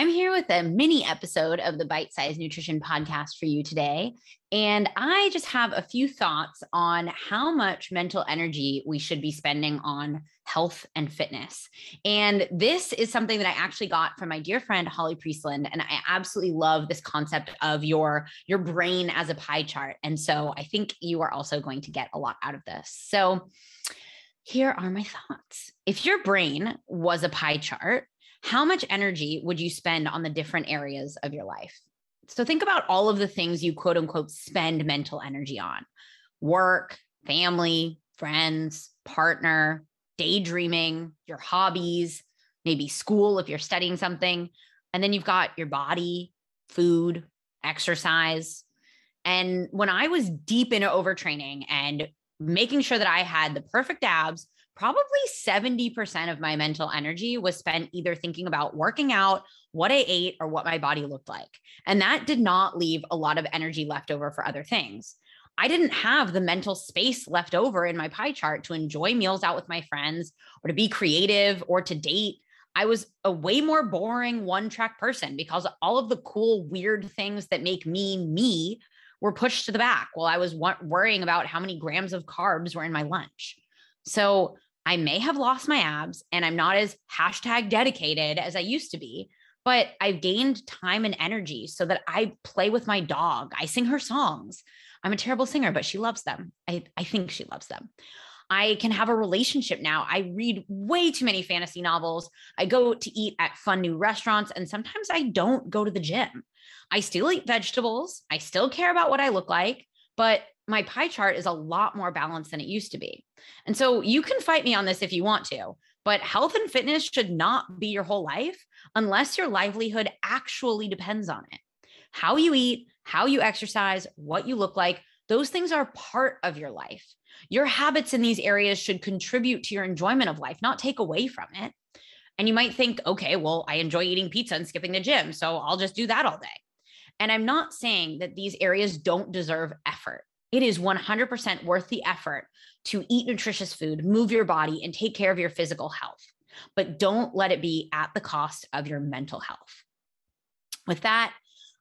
I'm here with a mini episode of the Bite Size Nutrition Podcast for you today. And I just have a few thoughts on how much mental energy we should be spending on health and fitness. And this is something that I actually got from my dear friend Holly Priestland. And I absolutely love this concept of your, your brain as a pie chart. And so I think you are also going to get a lot out of this. So here are my thoughts. If your brain was a pie chart, how much energy would you spend on the different areas of your life? So think about all of the things you quote unquote spend mental energy on work, family, friends, partner, daydreaming, your hobbies, maybe school if you're studying something. And then you've got your body, food, exercise. And when I was deep into overtraining and making sure that I had the perfect abs, probably 70% of my mental energy was spent either thinking about working out, what I ate, or what my body looked like. And that did not leave a lot of energy left over for other things. I didn't have the mental space left over in my pie chart to enjoy meals out with my friends or to be creative or to date. I was a way more boring one track person because all of the cool, weird things that make me me were pushed to the back while I was worrying about how many grams of carbs were in my lunch. So I may have lost my abs and I'm not as hashtag dedicated as I used to be, but I've gained time and energy so that I play with my dog. I sing her songs. I'm a terrible singer, but she loves them. I, I think she loves them. I can have a relationship now. I read way too many fantasy novels. I go to eat at fun new restaurants, and sometimes I don't go to the gym. I still eat vegetables. I still care about what I look like, but my pie chart is a lot more balanced than it used to be. And so you can fight me on this if you want to, but health and fitness should not be your whole life unless your livelihood actually depends on it. How you eat, how you exercise, what you look like, those things are part of your life. Your habits in these areas should contribute to your enjoyment of life, not take away from it. And you might think, okay, well, I enjoy eating pizza and skipping the gym, so I'll just do that all day. And I'm not saying that these areas don't deserve effort. It is 100% worth the effort to eat nutritious food, move your body, and take care of your physical health. But don't let it be at the cost of your mental health. With that,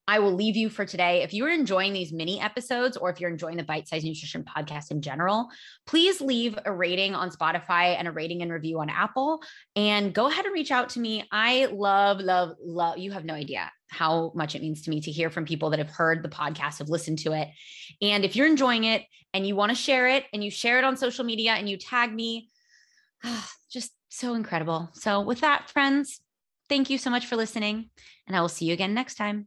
I will leave you for today. If you're enjoying these mini episodes or if you're enjoying the Bite Size Nutrition podcast in general, please leave a rating on Spotify and a rating and review on Apple. And go ahead and reach out to me. I love, love, love, you have no idea how much it means to me to hear from people that have heard the podcast, have listened to it. And if you're enjoying it and you want to share it and you share it on social media and you tag me, just so incredible. So, with that, friends, thank you so much for listening. And I will see you again next time.